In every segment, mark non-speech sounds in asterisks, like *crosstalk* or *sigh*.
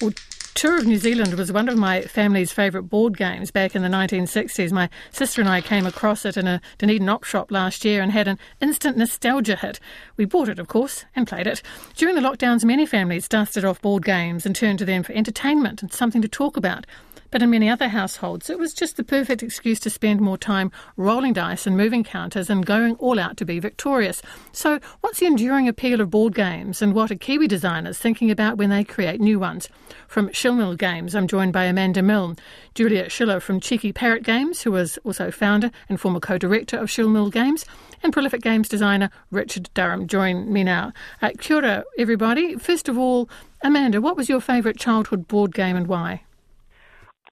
Well, Tour of New Zealand was one of my family's favourite board games back in the 1960s. My sister and I came across it in a Dunedin op shop last year and had an instant nostalgia hit. We bought it, of course, and played it. During the lockdowns, many families dusted off board games and turned to them for entertainment and something to talk about. But in many other households, it was just the perfect excuse to spend more time rolling dice and moving counters and going all out to be victorious. So, what's the enduring appeal of board games and what are Kiwi designers thinking about when they create new ones? From SchilMil Games, I'm joined by Amanda Milne, Julia Schiller from Cheeky Parrot Games, who was also founder and former co director of SchilMil Games, and prolific games designer Richard Durham join me now. Uh, kia ora, everybody. First of all, Amanda, what was your favourite childhood board game and why?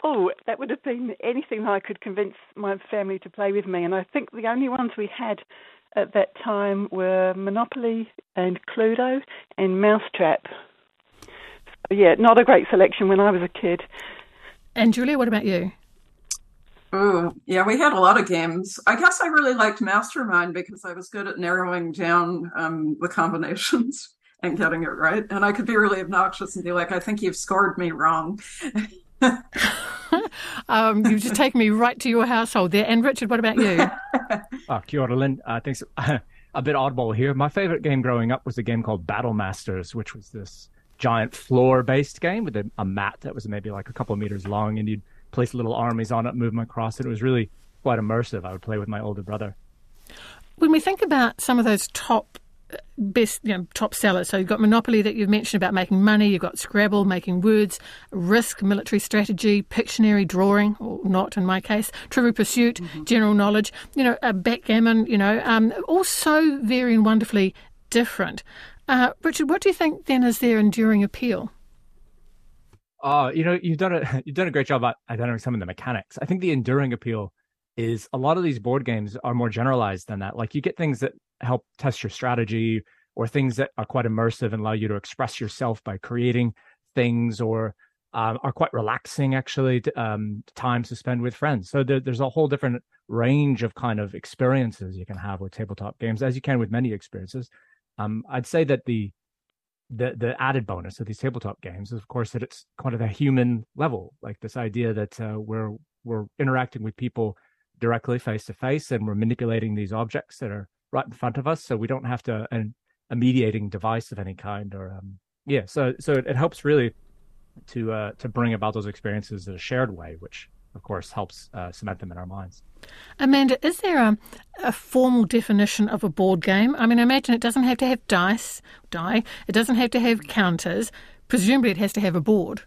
Oh, that would have been anything I could convince my family to play with me. And I think the only ones we had at that time were Monopoly and Cluedo and Mousetrap. So, yeah, not a great selection when I was a kid. And Julia, what about you? Oh, yeah, we had a lot of games. I guess I really liked Mastermind because I was good at narrowing down um, the combinations *laughs* and getting it right. And I could be really obnoxious and be like, I think you've scored me wrong. *laughs* *laughs* um, you've just taken me right to your household there. And Richard, what about you? *laughs* oh, kia ora, Lynn. Uh, thanks. *laughs* a bit oddball here. My favorite game growing up was a game called Battle Masters, which was this giant floor-based game with a, a mat that was maybe like a couple of meters long, and you'd place little armies on it, move them across it. It was really quite immersive. I would play with my older brother. When we think about some of those top best you know, top sellers. So you've got Monopoly that you've mentioned about making money. You've got Scrabble, making words, Risk, military strategy, Pictionary, drawing, or not in my case, Trivial Pursuit, mm-hmm. general knowledge. You know, uh, backgammon. You know, um, all so very and wonderfully different. Uh, Richard, what do you think then is their enduring appeal? Oh, you know, you've done a *laughs* you've done a great job at identifying some of the mechanics. I think the enduring appeal is a lot of these board games are more generalized than that. Like you get things that help test your strategy or things that are quite immersive and allow you to express yourself by creating things or um, are quite relaxing actually um, times to spend with friends. So there, there's a whole different range of kind of experiences you can have with tabletop games as you can with many experiences. Um, i'd say that the the the added bonus of these tabletop games is of course that it's kind of a human level like this idea that uh, we're we're interacting with people directly face to face and we're manipulating these objects that are right in front of us so we don't have to an, a mediating device of any kind or um, yeah so so it, it helps really to uh, to bring about those experiences in a shared way which of course helps uh, cement them in our minds. Amanda is there a, a formal definition of a board game? I mean i imagine it doesn't have to have dice die it doesn't have to have counters presumably it has to have a board.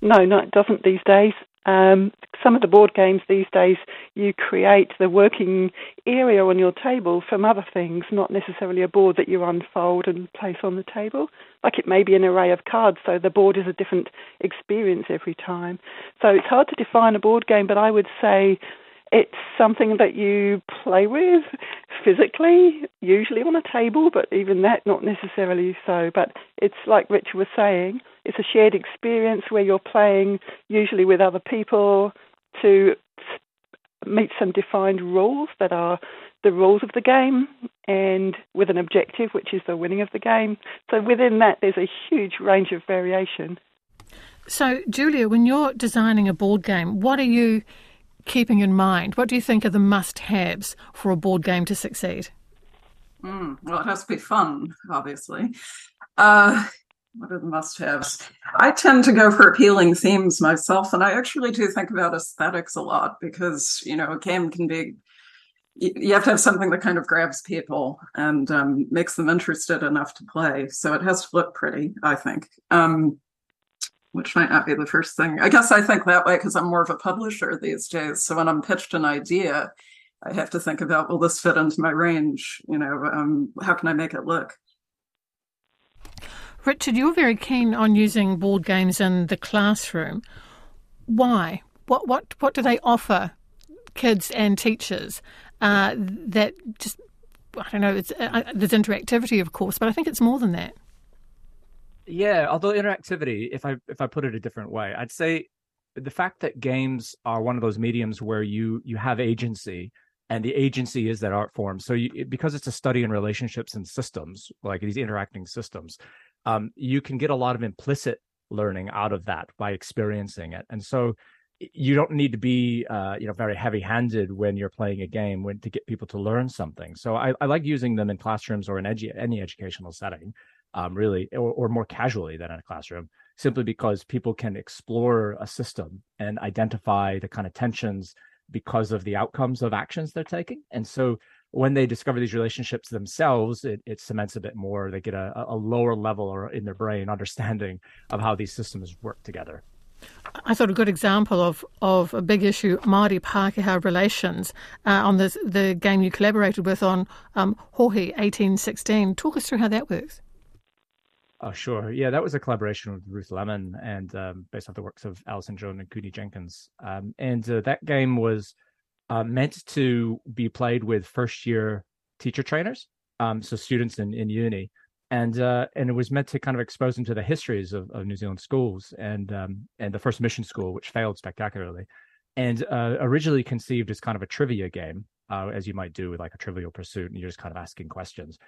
No no it doesn't these days um, some of the board games these days, you create the working area on your table from other things, not necessarily a board that you unfold and place on the table. Like it may be an array of cards, so the board is a different experience every time. So it's hard to define a board game, but I would say it's something that you play with physically, usually on a table, but even that not necessarily so. But it's like Richard was saying, it's a shared experience where you're playing usually with other people to meet some defined rules that are the rules of the game and with an objective, which is the winning of the game. So within that, there's a huge range of variation. So, Julia, when you're designing a board game, what are you keeping in mind? What do you think are the must haves for a board game to succeed? Mm, well, it has to be fun, obviously. Uh, what are the must haves? I tend to go for appealing themes myself, and I actually do think about aesthetics a lot because, you know, a game can be you have to have something that kind of grabs people and um, makes them interested enough to play. So it has to look pretty, I think. Um, which might not be the first thing. I guess I think that way because I'm more of a publisher these days. So when I'm pitched an idea, I have to think about will this fit into my range? You know, um, how can I make it look? Richard, you're very keen on using board games in the classroom. Why? What what what do they offer kids and teachers uh, that just I don't know. It's, uh, there's interactivity, of course, but I think it's more than that. Yeah, although interactivity, if I if I put it a different way, I'd say the fact that games are one of those mediums where you you have agency and the agency is that art form so you, because it's a study in relationships and systems like these interacting systems um, you can get a lot of implicit learning out of that by experiencing it. And so you don't need to be uh, you know very heavy handed when you're playing a game when to get people to learn something. So I, I like using them in classrooms or in edu- any educational setting, um, really, or, or more casually than in a classroom, simply because people can explore a system and identify the kind of tensions because of the outcomes of actions they're taking. And so when they discover these relationships themselves, it, it cements a bit more. They get a, a lower level or in their brain understanding of how these systems work together. I thought a good example of, of a big issue, Māori Pākehā relations, uh, on this, the game you collaborated with on um, Hohi 1816. Talk us through how that works. Oh, sure. Yeah, that was a collaboration with Ruth Lemon and um, based off the works of Alison Jones and Kuni Jenkins. Um, and uh, that game was uh, meant to be played with first year teacher trainers, um, so students in, in uni. And uh, and it was meant to kind of expose them to the histories of, of New Zealand schools and um, and the first mission school, which failed spectacularly, and uh, originally conceived as kind of a trivia game, uh, as you might do with like a Trivial Pursuit, and you're just kind of asking questions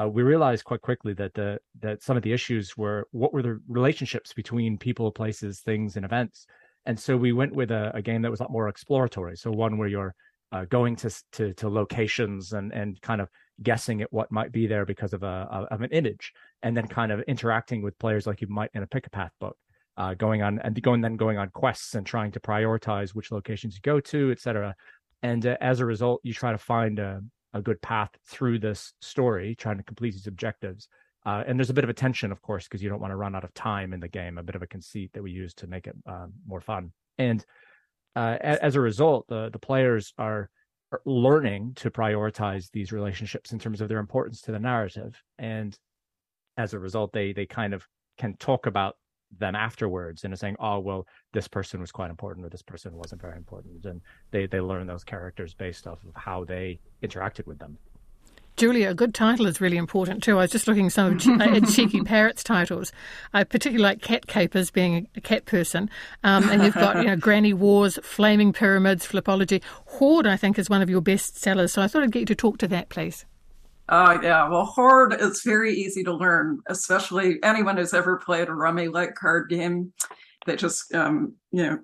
uh, we realized quite quickly that the that some of the issues were what were the relationships between people, places, things, and events. And so we went with a, a game that was a lot more exploratory. So one where you're uh, going to, to to locations and and kind of guessing at what might be there because of a, of an image, and then kind of interacting with players like you might in a pick a path book. Uh, going on and going then going on quests and trying to prioritize which locations you go to, et cetera. And uh, as a result, you try to find a, a good path through this story, trying to complete these objectives. Uh, and there's a bit of a tension, of course, because you don't want to run out of time in the game. A bit of a conceit that we use to make it uh, more fun. And uh, as a result, the the players are, are learning to prioritize these relationships in terms of their importance to the narrative. And as a result, they they kind of can talk about them afterwards and are saying, "Oh, well, this person was quite important, or this person wasn't very important," and they they learn those characters based off of how they interacted with them. Julia, a good title is really important too. I was just looking at some of *laughs* Cheeky Parrot's titles. I particularly like Cat Capers, being a cat person. Um, and you've got, you know, *laughs* Granny Wars, Flaming Pyramids, Flipology. Hoard, I think, is one of your best sellers. So I thought I'd get you to talk to that, please. Uh, yeah, well, Hoard is very easy to learn, especially anyone who's ever played a rummy like card game. They just, um, you know,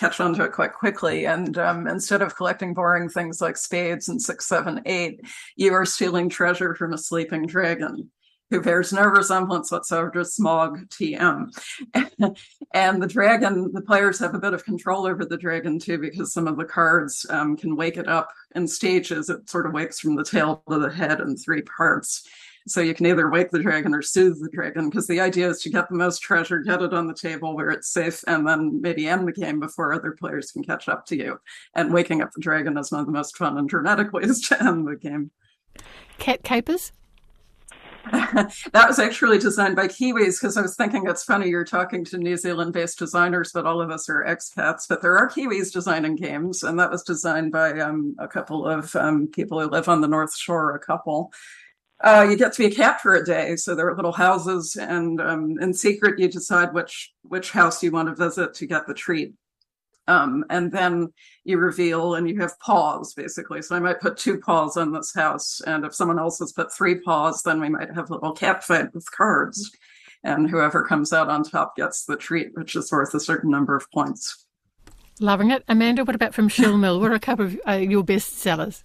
catch on to it quite quickly. And um, instead of collecting boring things like spades and six, seven, eight, you are stealing treasure from a sleeping dragon who bears no resemblance whatsoever to Smaug TM. *laughs* and the dragon, the players have a bit of control over the dragon too, because some of the cards um, can wake it up in stages. It sort of wakes from the tail to the head in three parts. So you can either wake the dragon or soothe the dragon, because the idea is to get the most treasure, get it on the table where it's safe, and then maybe end the game before other players can catch up to you. And waking up the dragon is one of the most fun and dramatic *laughs* ways to end the game. Cat capers? *laughs* that was actually designed by Kiwis because I was thinking it's funny you're talking to New Zealand based designers, but all of us are expats. But there are Kiwis designing games, and that was designed by um, a couple of um, people who live on the North Shore, a couple. Uh, you get to be a cat for a day, so there are little houses, and um, in secret you decide which which house you want to visit to get the treat. Um, and then you reveal and you have paws basically. So I might put two paws on this house, and if someone else has put three paws, then we might have a little cat fight with cards, and whoever comes out on top gets the treat, which is worth a certain number of points. Loving it, Amanda. What about from SchilMil? What are a couple of uh, your best sellers?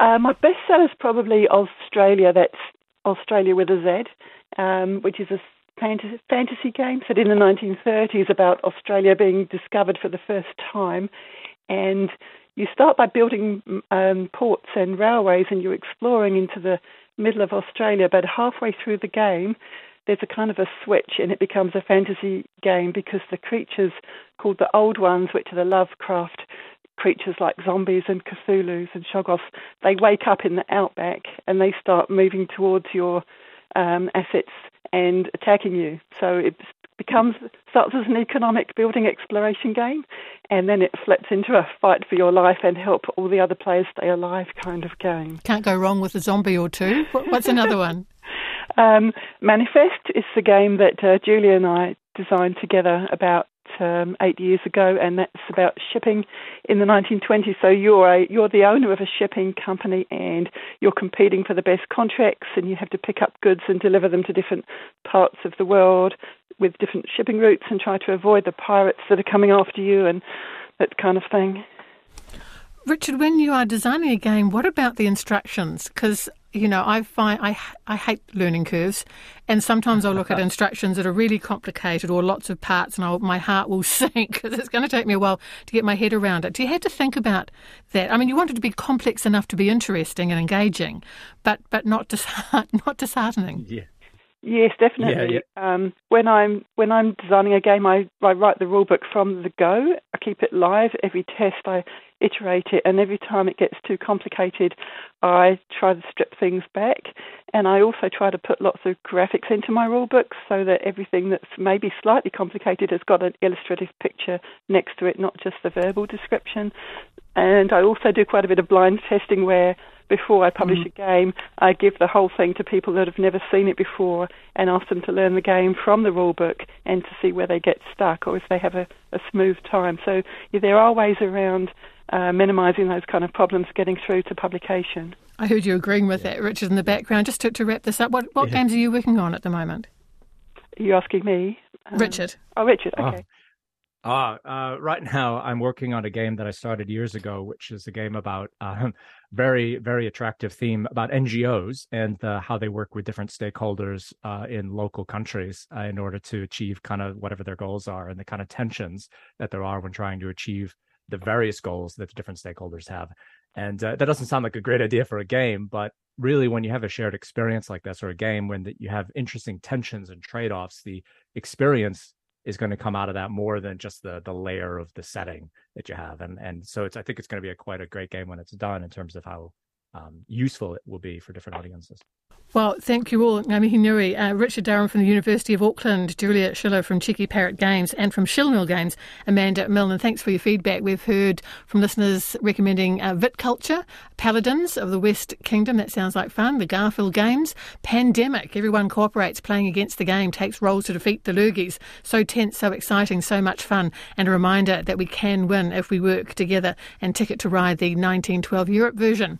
Uh, my best seller is probably AuZtralia. That's AuZtralia with a Z, um, which is a fantasy, fantasy game set in the 1930s about Australia being discovered for the first time. And you start by building um, ports and railways, and you're exploring into the middle of Australia. But halfway through the game, there's a kind of a switch, and it becomes a fantasy game because the creatures called the Old Ones, which are the Lovecraft creatures like zombies and Cthulhu's and Shoggoths, they wake up in the outback and they start moving towards your um, assets and attacking you. So it becomes starts as an economic building exploration game, and then it flips into a fight for your life and help all the other players stay alive kind of game. Can't go wrong with a zombie or two. What's another one? *laughs* *laughs* Um, Manifest is the game that uh, Julia and I designed together about um, eight years ago, and that's about shipping in the 1920s. So you're a, you're the owner of a shipping company, and you're competing for the best contracts, and you have to pick up goods and deliver them to different parts of the world with different shipping routes and try to avoid the pirates that are coming after you and that kind of thing. Richard, when you are designing a game, what about the instructions? Because you know, I find I I hate learning curves, and sometimes I'll look at *laughs* instructions that are really complicated or lots of parts, and I'll, my heart will *laughs* sink because it's going to take me a while to get my head around it. Do you have to think about that? I mean, you want it to be complex enough to be interesting and engaging, but but not disheart, *laughs* not disheartening. Yeah. Yes, definitely. Yeah, yeah. Um, when I'm when I'm designing a game, I, I write the rulebook from the go. I keep it live. Every test, I iterate it, and every time it gets too complicated, I try to strip things back. And I also try to put lots of graphics into my rulebook so that everything that's maybe slightly complicated has got an illustrative picture next to it, not just the verbal description. And I also do quite a bit of blind testing where before I publish mm. a game, I give the whole thing to people that have never seen it before and ask them to learn the game from the rule book and to see where they get stuck or if they have a, a smooth time. So yeah, there are ways around uh, minimising those kind of problems getting through to publication. I heard you agreeing with yeah. that, Richard, in the background. Just to, to wrap this up, what, what yeah. games are you working on at the moment? Are you asking me? Um, Richard. Oh, Richard, oh. okay. Ah, uh, right now I'm working on a game that I started years ago, which is a game about um, *laughs* very, very attractive theme about NGOs and uh, how they work with different stakeholders uh, in local countries uh, in order to achieve kind of whatever their goals are and the kind of tensions that there are when trying to achieve the various goals that the different stakeholders have. And uh, that doesn't sound like a great idea for a game, but really, when you have a shared experience like this or a game when you have interesting tensions and trade offs, the experience is going to come out of that more than just the the layer of the setting that you have. And and so it's i think it's going to be a quite a great game when it's done in terms of how um, useful it will be for different audiences well, thank you all. Ngā mihi nui. Uh, Richard Durham from the University of Auckland, Juliet Schiller from Cheeky Parrot Games, and from SchilMil Games, Amanda Milne. Thanks for your feedback. We've heard from listeners recommending uh, Viticulture, Paladins of the West Kingdom. That sounds like fun. The Garfield Games, Pandemic. Everyone cooperates, playing against the game, takes roles to defeat the Lurgies. So tense, so exciting, so much fun. And a reminder that we can win if we work together. And Ticket to Ride, the 1912 Europe version.